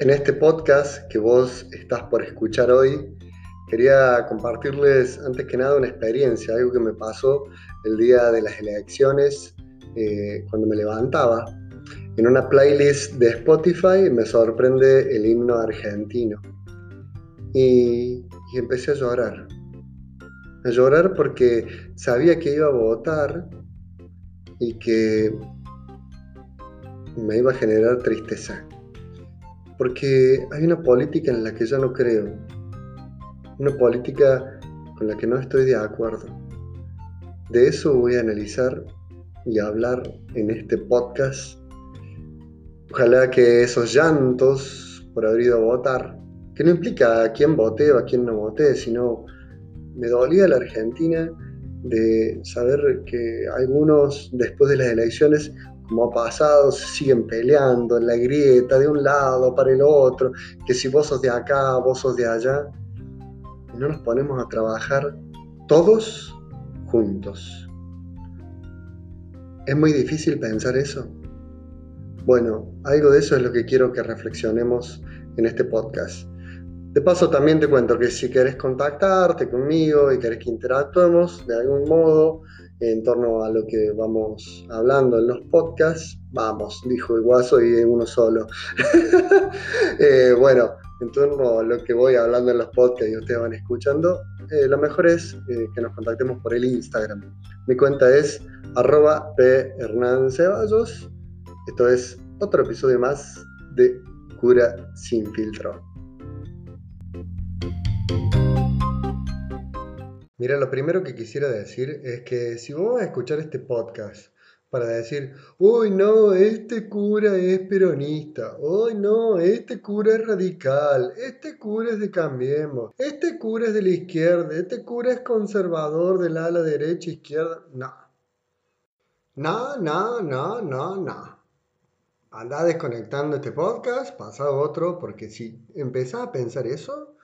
En este podcast que vos estás por escuchar hoy, quería compartirles antes que nada una experiencia, algo que me pasó el día de las elecciones eh, cuando me levantaba. En una playlist de Spotify me sorprende el himno argentino y, y empecé a llorar. A llorar porque sabía que iba a votar y que me iba a generar tristeza. Porque hay una política en la que yo no creo. Una política con la que no estoy de acuerdo. De eso voy a analizar y hablar en este podcast. Ojalá que esos llantos por haber ido a votar, que no implica a quién voté o a quién no voté, sino me dolía la Argentina de saber que algunos después de las elecciones como ha pasado, se siguen peleando en la grieta de un lado para el otro, que si vos sos de acá, vos sos de allá, y no nos ponemos a trabajar todos juntos. ¿Es muy difícil pensar eso? Bueno, algo de eso es lo que quiero que reflexionemos en este podcast. De paso también te cuento que si querés contactarte conmigo y querés que interactuemos de algún modo, en torno a lo que vamos hablando en los podcasts. Vamos, dijo el guaso y uno solo. Eh, bueno, en torno a lo que voy hablando en los podcasts y ustedes van escuchando, eh, lo mejor es eh, que nos contactemos por el Instagram. Mi cuenta es arroba Ceballos. Esto es otro episodio más de Cura sin filtro. Mira, lo primero que quisiera decir es que si vos a escuchar este podcast para decir, uy, no, este cura es peronista, uy, no, este cura es radical, este cura es de Cambiemos, este cura es de la izquierda, este cura es conservador del ala derecha, izquierda, no. No, no, no, no, no. Anda desconectando este podcast, pasa a otro, porque si empezás a pensar eso,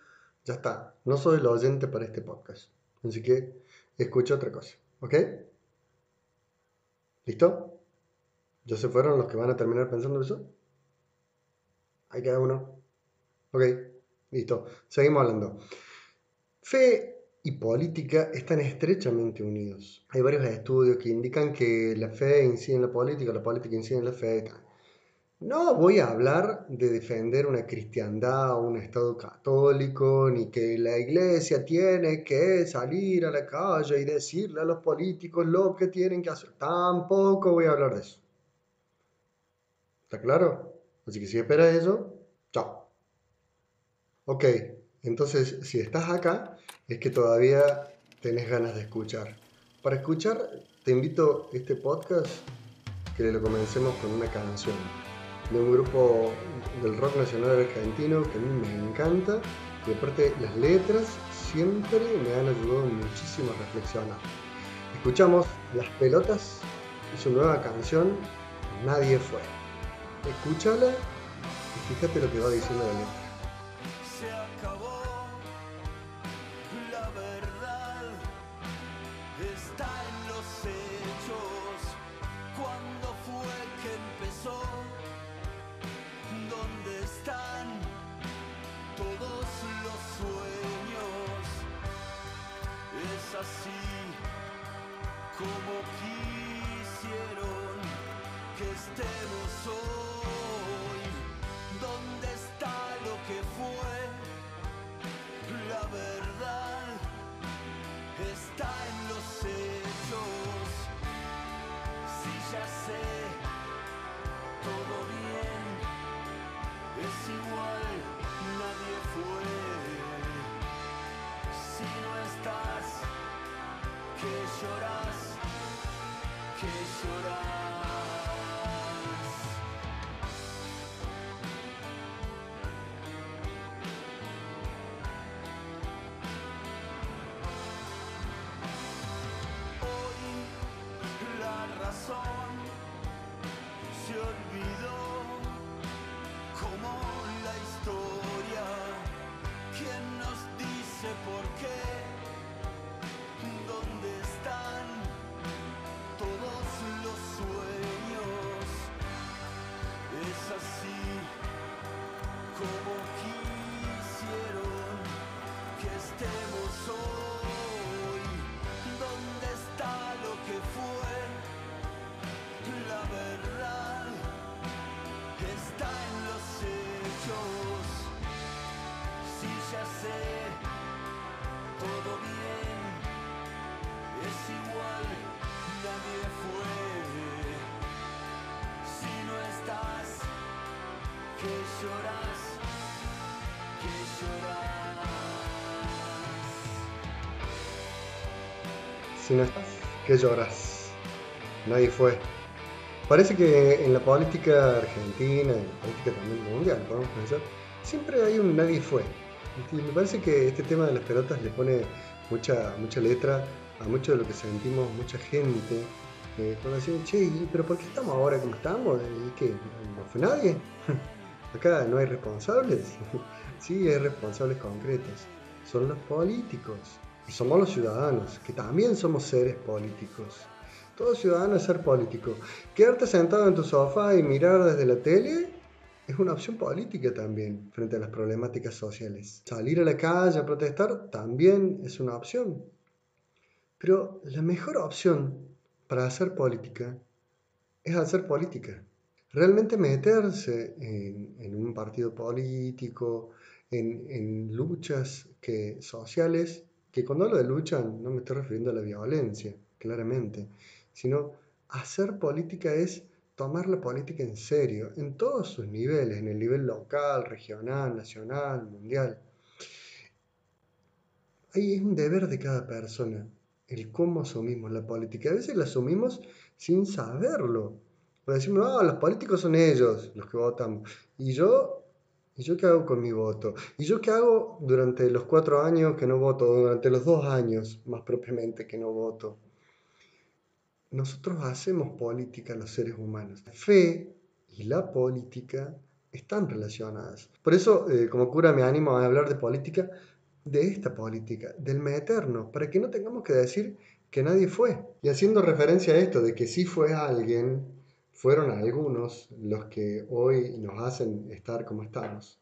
ya está, no soy el oyente para este podcast. Así que escucha otra cosa, ¿ok? ¿Listo? ¿Ya se fueron los que van a terminar pensando eso? Ahí queda uno. Ok, listo. Seguimos hablando. Fe y política están estrechamente unidos. Hay varios estudios que indican que la fe incide en la política, la política incide en la fe. No voy a hablar de defender una cristiandad o un Estado católico, ni que la iglesia tiene que salir a la calle y decirle a los políticos lo que tienen que hacer. Tampoco voy a hablar de eso. ¿Está claro? Así que si esperas eso, chao. Ok, entonces si estás acá, es que todavía tenés ganas de escuchar. Para escuchar, te invito a este podcast que lo comencemos con una canción de un grupo del rock nacional argentino que a mí me encanta y aparte las letras siempre me han ayudado muchísimo a reflexionar. Escuchamos Las Pelotas y su nueva canción Nadie fue. Escúchala y fíjate lo que va diciendo la letra. Que llorar. Lloras, que lloras. Si no estás, ¿qué lloras? Nadie fue. Parece que en la política argentina, en la política también mundial, podemos pensar, siempre hay un nadie fue. Y me parece que este tema de las pelotas le pone mucha, mucha letra a mucho de lo que sentimos mucha gente. Eh, cuando decimos, che, ¿y ¿pero por qué estamos ahora como estamos? ¿Y qué? ¿No fue nadie? Acá no hay responsables. sí, hay responsables concretos. Son los políticos. Y somos los ciudadanos, que también somos seres políticos. Todo ciudadano es ser político. Quedarte sentado en tu sofá y mirar desde la tele es una opción política también frente a las problemáticas sociales. Salir a la calle a protestar también es una opción. Pero la mejor opción para hacer política es hacer política. Realmente meterse en, un partido político, en, luchas que, sociales, que cuando hablo de lucha no me estoy refiriendo a la violencia, claramente, sino hacer política es tomar la política en serio, en todos sus niveles, en el nivel local, regional, nacional, mundial. Ahí es un deber de cada persona, el cómo asumimos la política. A veces la asumimos sin saberlo. O decimos, no, los políticos son ellos los que votan. Y yo, ¿y yo qué hago con mi voto? ¿Y yo qué hago durante los cuatro años que no voto? Durante los dos años, más propiamente, que no voto nosotros hacemos política los seres humanos. La fe y la política están relacionadas. Por eso, eh, como cura, me animo a hablar de política, de esta política, del meternos, para que no tengamos que decir que nadie fue. Y haciendo referencia a esto, de que sí fue alguien, fueron algunos los que hoy nos hacen estar como estamos.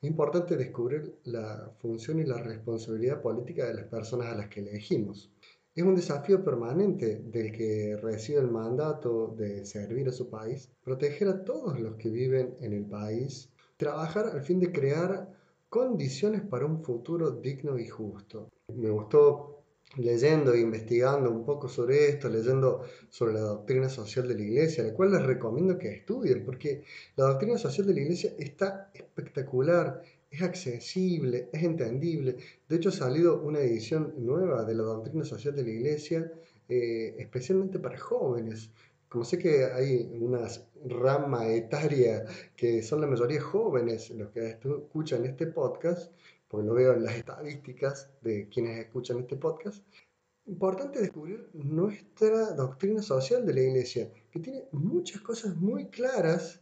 Es importante descubrir la función y la responsabilidad política de las personas a las que elegimos. Es un desafío permanente del que recibe el mandato de servir a su país, proteger a todos los que viven en el país, trabajar al fin de crear condiciones para un futuro digno y justo. Me gustó leyendo e investigando un poco sobre esto, leyendo sobre la doctrina social de la iglesia, la cual les recomiendo que estudien, porque la doctrina social de la iglesia está espectacular, es accesible, es entendible. De hecho, ha salido una edición nueva de la doctrina social de la Iglesia, eh, especialmente para jóvenes. Como sé que hay una rama etaria que son la mayoría jóvenes los que escuchan este podcast, porque lo veo en las estadísticas de quienes escuchan este podcast, importante descubrir nuestra doctrina social de la Iglesia, que tiene muchas cosas muy claras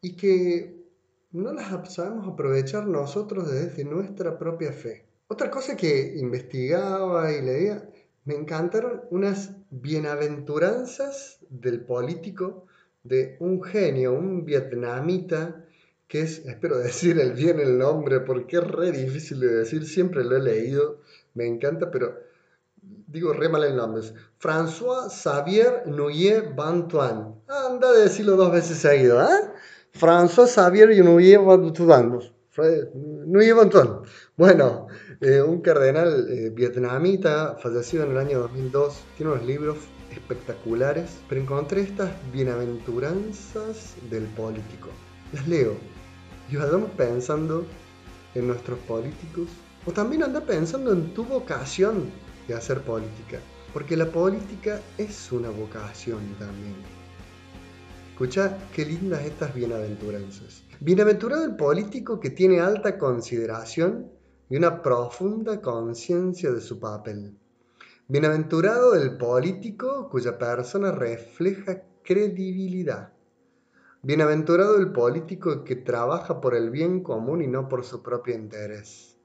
y que no las sabemos aprovechar nosotros desde nuestra propia fe. Otra cosa que investigaba y leía, me encantaron unas bienaventuranzas del político de un genio, un vietnamita, que es, espero decir el bien el nombre porque es re difícil de decir, siempre lo he leído, me encanta, pero digo re mal el nombre. François Xavier Nuyer Bantuan. Anda a decirlo dos veces seguido, ¿eh? François Xavier y Antoine. Bueno, eh, un cardenal eh, vietnamita fallecido en el año 2002, tiene unos libros espectaculares, pero encontré estas bienaventuranzas del político. Las leo y vayamos pensando en nuestros políticos o también anda pensando en tu vocación de hacer política, porque la política es una vocación también. Escucha qué lindas estas bienaventuranzas. Bienaventurado el político que tiene alta consideración y una profunda conciencia de su papel. Bienaventurado el político cuya persona refleja credibilidad. Bienaventurado el político que trabaja por el bien común y no por su propio interés.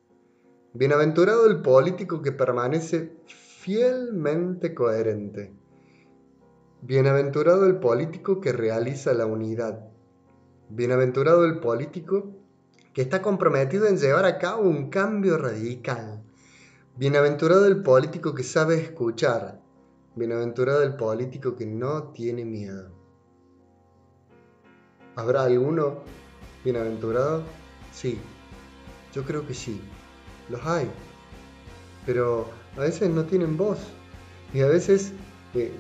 Bienaventurado el político que permanece fielmente coherente. Bienaventurado el político que realiza la unidad. Bienaventurado el político que está comprometido en llevar a cabo un cambio radical. Bienaventurado el político que sabe escuchar. Bienaventurado el político que no tiene miedo. ¿Habrá alguno bienaventurado? Sí, yo creo que sí. Los hay. Pero a veces no tienen voz. Y a veces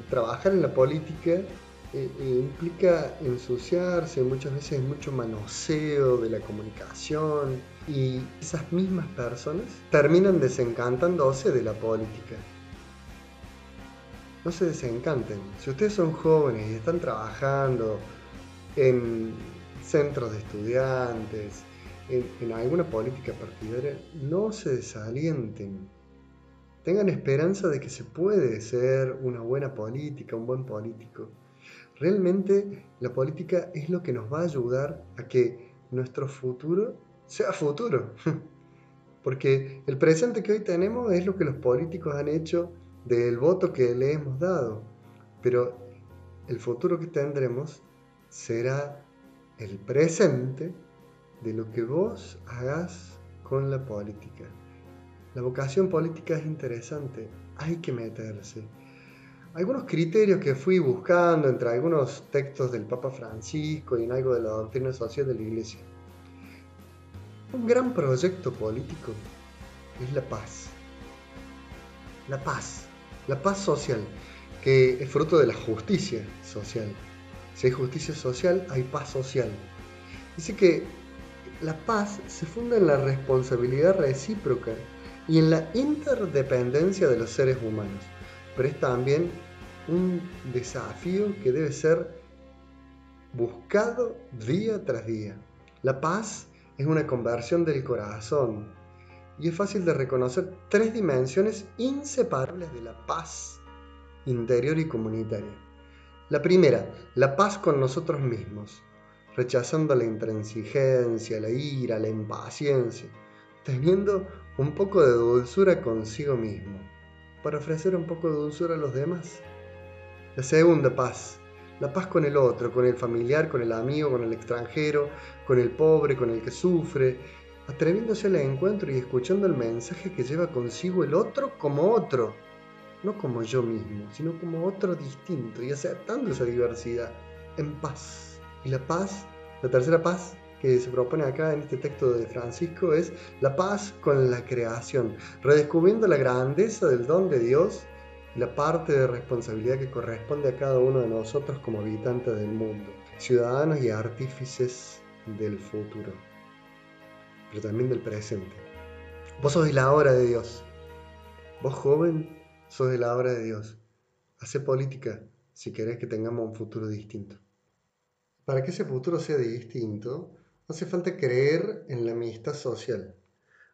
trabajar en la política eh, eh, implica ensuciarse, muchas veces mucho manoseo de la comunicación y esas mismas personas terminan desencantándose de la política. No se desencanten. Si ustedes son jóvenes y están trabajando en centros de estudiantes, en, en alguna política partidaria, no se desalienten. Tengan esperanza de que se puede ser una buena política, un buen político. Realmente la política es lo que nos va a ayudar a que nuestro futuro sea futuro. Porque el presente que hoy tenemos es lo que los políticos han hecho del voto que le hemos dado. Pero el futuro que tendremos será el presente de lo que vos hagas con la política. La vocación política es interesante, hay que meterse. Algunos criterios que fui buscando entre algunos textos del Papa Francisco y en algo de la doctrina social de la Iglesia. Un gran proyecto político es la paz. La paz, la paz social, que es fruto de la justicia social. Si hay justicia social, hay paz social. Dice que la paz se funda en la responsabilidad recíproca y en la interdependencia de los seres humanos, pero es también un desafío que debe ser buscado día tras día. La paz es una conversión del corazón y es fácil de reconocer tres dimensiones inseparables de la paz interior y comunitaria. La primera, la paz con nosotros mismos, rechazando la intransigencia, la ira, la impaciencia, teniendo un poco de dulzura consigo mismo, para ofrecer un poco de dulzura a los demás. La segunda paz, la paz con el otro, con el familiar, con el amigo, con el extranjero, con el pobre, con el que sufre, atreviéndose al encuentro y escuchando el mensaje que lleva consigo el otro como otro, no como yo mismo, sino como otro distinto y aceptando esa diversidad en paz. Y la paz, la tercera paz que se propone acá en este texto de Francisco es la paz con la creación, redescubriendo la grandeza del don de Dios y la parte de responsabilidad que corresponde a cada uno de nosotros como habitantes del mundo, ciudadanos y artífices del futuro, pero también del presente. Vos sos la obra de Dios. Vos joven sos de la obra de Dios. Hace política si querés que tengamos un futuro distinto. Para que ese futuro sea distinto, hace falta creer en la amistad social.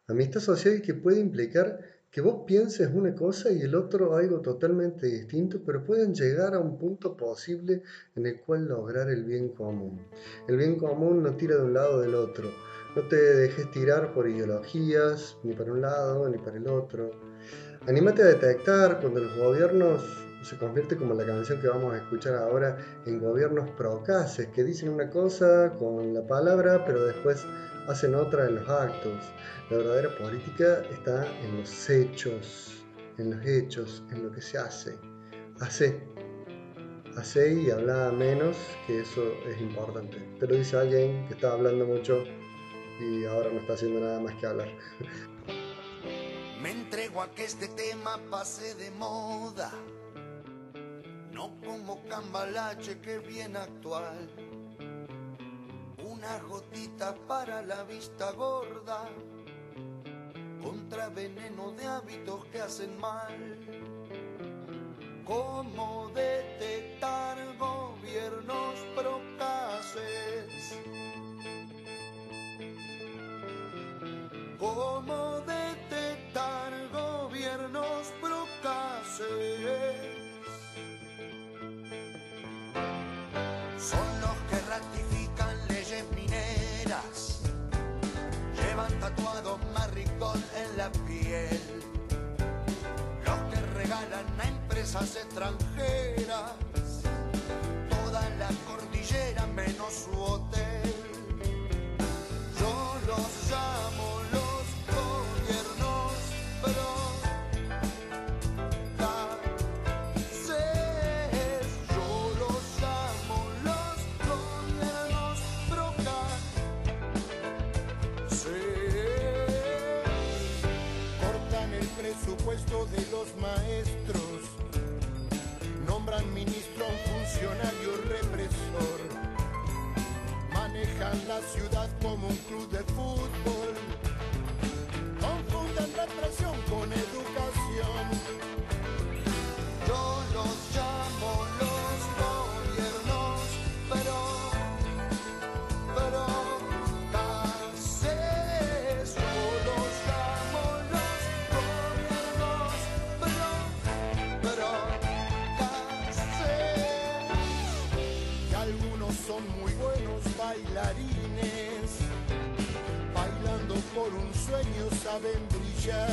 Amistad social que puede implicar que vos pienses una cosa y el otro algo totalmente distinto, pero pueden llegar a un punto posible en el cual lograr el bien común. El bien común no tira de un lado o del otro. No te dejes tirar por ideologías, ni para un lado ni para el otro Anímate a detectar cuando los gobiernos se convierten como la canción que vamos a escuchar ahora en gobiernos procaces, que dicen una cosa con la palabra, pero después hacen otra en los actos. La verdadera política está en los hechos, en los hechos, en lo que se hace. Hace, hace y habla menos, que eso es importante. Te lo dice alguien que está hablando mucho y ahora no está haciendo nada más que hablar. Entrego a que este tema pase de moda, no como cambalache que bien actual. Una gotita para la vista gorda, contra veneno de hábitos que hacen mal. ¿Cómo detectar gobiernos procaces? ¿Cómo detectar empresas extranjeras toda la cordillera menos su hotel. Yo los llamo los gobiernos procaces. Yo los llamo los gobiernos procaces. Cortan el presupuesto de los maestros, nombran ministro a un funcionario represor. Manejan la ciudad como un club de fútbol. future.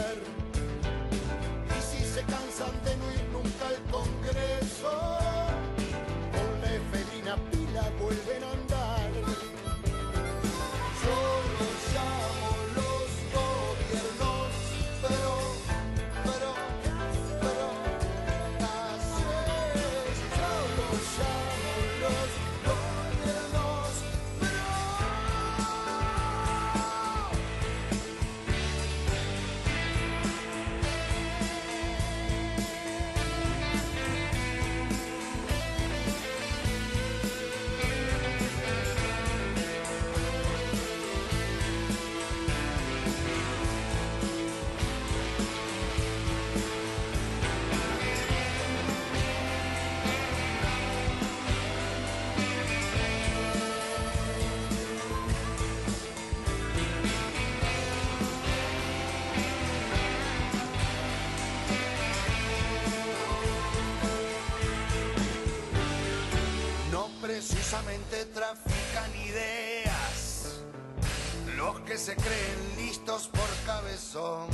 Se creen listos por cabezón.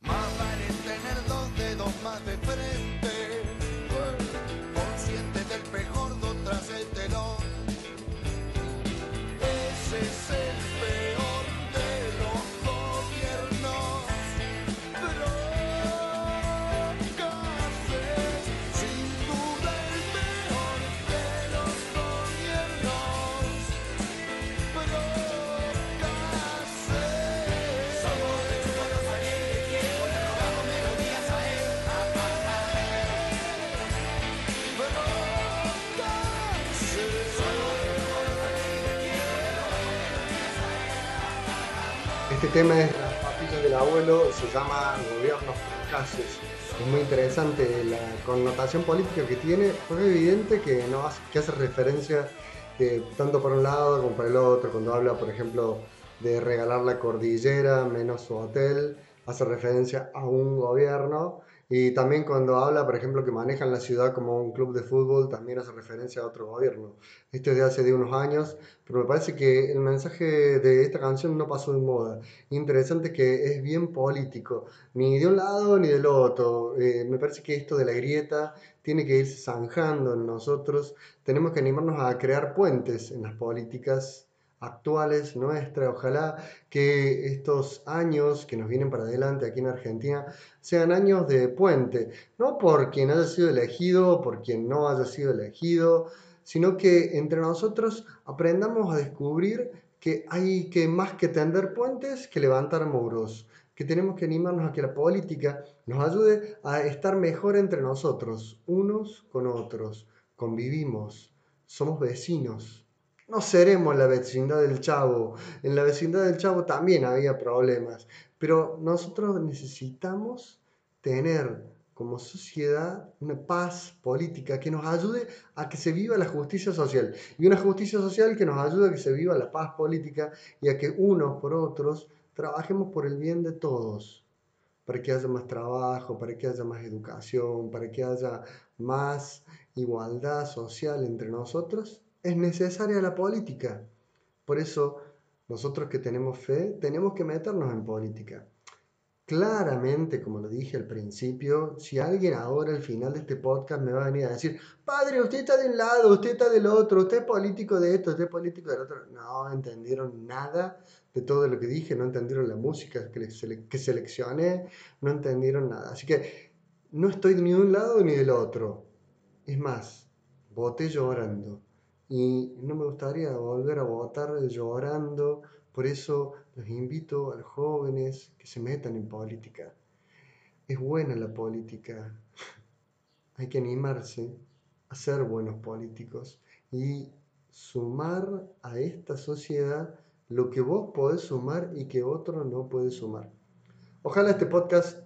Más vale tener dos dedos más de frente. Consciente del pejordo Este tema es Las papillas del abuelo, se llama Gobiernos fracasos. Es muy interesante la connotación política que tiene. Es evidente que, no hace, que hace referencia eh, tanto por un lado como por el otro. Cuando habla, por ejemplo, de regalar la cordillera menos su hotel, hace referencia a un gobierno y también cuando habla, por ejemplo, que manejan la ciudad como un club de fútbol, también hace referencia a otro gobierno. Esto es de hace de unos años, pero me parece que el mensaje de esta canción no pasó de moda. Interesante que es bien político, ni de un lado ni del otro. Eh, me parece que esto de la grieta tiene que irse zanjando en nosotros. Tenemos que animarnos a crear puentes en las políticas actuales nuestras. Ojalá que estos años que nos vienen para adelante aquí en Argentina sean años de puente, no por quien haya sido elegido o por quien no haya sido elegido, sino que entre nosotros aprendamos a descubrir que hay que más que tender puentes que levantar muros, que tenemos que animarnos a que la política nos ayude a estar mejor entre nosotros, unos con otros, convivimos, somos vecinos no seremos la vecindad del Chavo. En la vecindad del Chavo también había problemas, pero nosotros necesitamos tener como sociedad una paz política que nos ayude a que se viva la justicia social y una justicia social que nos ayude a que se viva la paz política y a que unos por otros trabajemos por el bien de todos, para que haya más trabajo, para que haya más educación, para que haya más igualdad social entre nosotros es necesaria la política. Por eso, nosotros que tenemos fe, tenemos que meternos en política. Claramente, como lo dije al principio, si alguien ahora al final de este podcast me va a venir a decir, padre, usted está de un lado, usted está del otro, usted es político de esto, usted es político del otro, no entendieron nada de todo lo que dije, no entendieron la música que, que seleccioné, no entendieron nada. Así que no estoy ni de un lado ni del otro. Es más, voté llorando y no me gustaría volver a votar llorando. Por eso los invito a los jóvenes que se metan en política. Es buena la política. Hay que animarse a ser buenos políticos y sumar a esta sociedad lo que vos podés sumar y que otro no puede sumar. Ojalá este podcast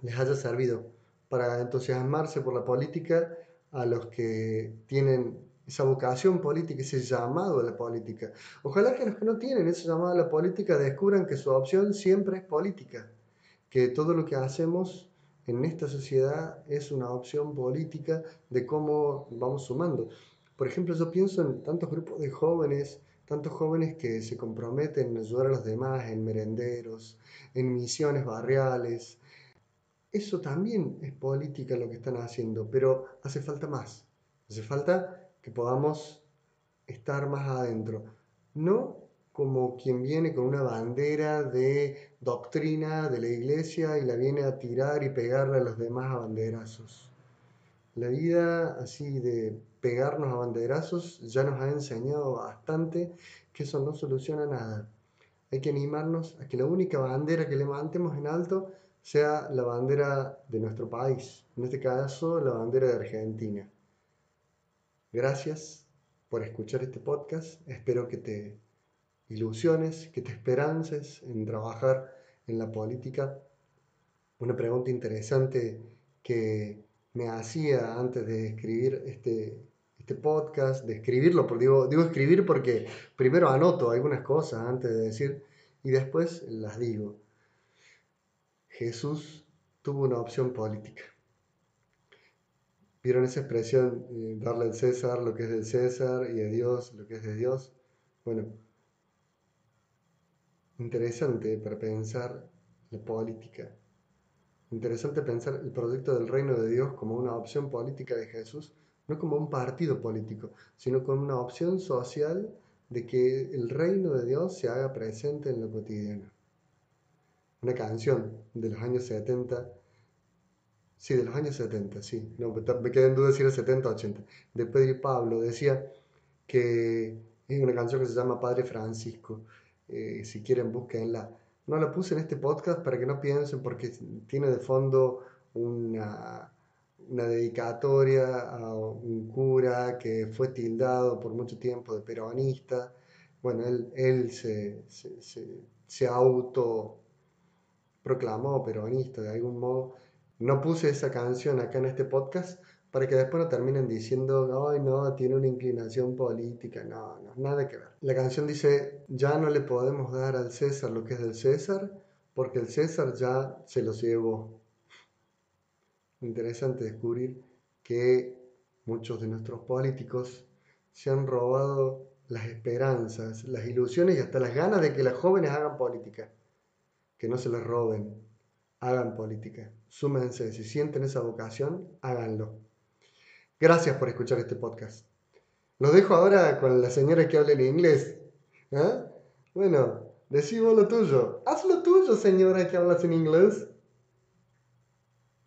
les haya servido para entusiasmarse por la política a los que tienen esa vocación política, ese llamado a la política. Ojalá que los que no tienen ese llamado a la política descubran que su opción siempre es política, que todo lo que hacemos en esta sociedad es una opción política de cómo vamos sumando. Por ejemplo, yo pienso en tantos grupos de jóvenes, tantos jóvenes que se comprometen en ayudar a los demás, en merenderos, en misiones barriales. Eso también es política lo que están haciendo, pero hace falta más. Hace falta que podamos estar más adentro. No como quien viene con una bandera de doctrina de la iglesia y la viene a tirar y pegarle a los demás a banderazos. La vida así de pegarnos a banderazos ya nos ha enseñado bastante que eso no soluciona nada. Hay que animarnos a que la única bandera que levantemos en alto sea la bandera de nuestro país, en este caso la bandera de Argentina. Gracias por escuchar este podcast, espero que te ilusiones, que te esperances en trabajar en la política. Una pregunta interesante que me hacía antes de escribir este, este podcast, de escribirlo, porque digo, digo escribir porque primero anoto algunas cosas antes de decir y después las digo. Jesús tuvo una opción política. ¿Vieron esa expresión, darle al César lo que es del César y a Dios lo que es de Dios? Bueno, Interesante para pensar la política. Interesante pensar el proyecto del reino de Dios como una opción política de Jesús, no como un partido político, sino como una opción social de que el reino de Dios se haga presente en lo cotidiano. Una canción de los años 70, sí, de los años 70, sí, no, me quedé en duda si era 70 o 80, de Pedro y Pablo, decía que es una canción que se llama Padre Francisco, eh, si quieren, búsquenla. No la puse en este podcast para que no piensen porque tiene de fondo una, una dedicatoria a un cura que fue tildado por mucho tiempo de peronista. Bueno, él, él se, se, se, se auto proclamó peronista de algún modo. No puse esa canción acá en este podcast para que después no terminen diciendo, ay no, tiene una inclinación política, no, no, nada que ver. La canción dice, ya no le podemos dar al César lo que es del César, porque el César ya se los llevó. Interesante descubrir que muchos de nuestros políticos se han robado las esperanzas, las ilusiones y hasta las ganas de que las jóvenes hagan política. Que no se les roben, hagan política. Súmense, si sienten esa vocación, háganlo. Gracias por escuchar este podcast. Lo dejo ahora con la señora que habla en inglés. ¿eh? Bueno, decí lo tuyo. Haz lo tuyo, señora que hablas en inglés.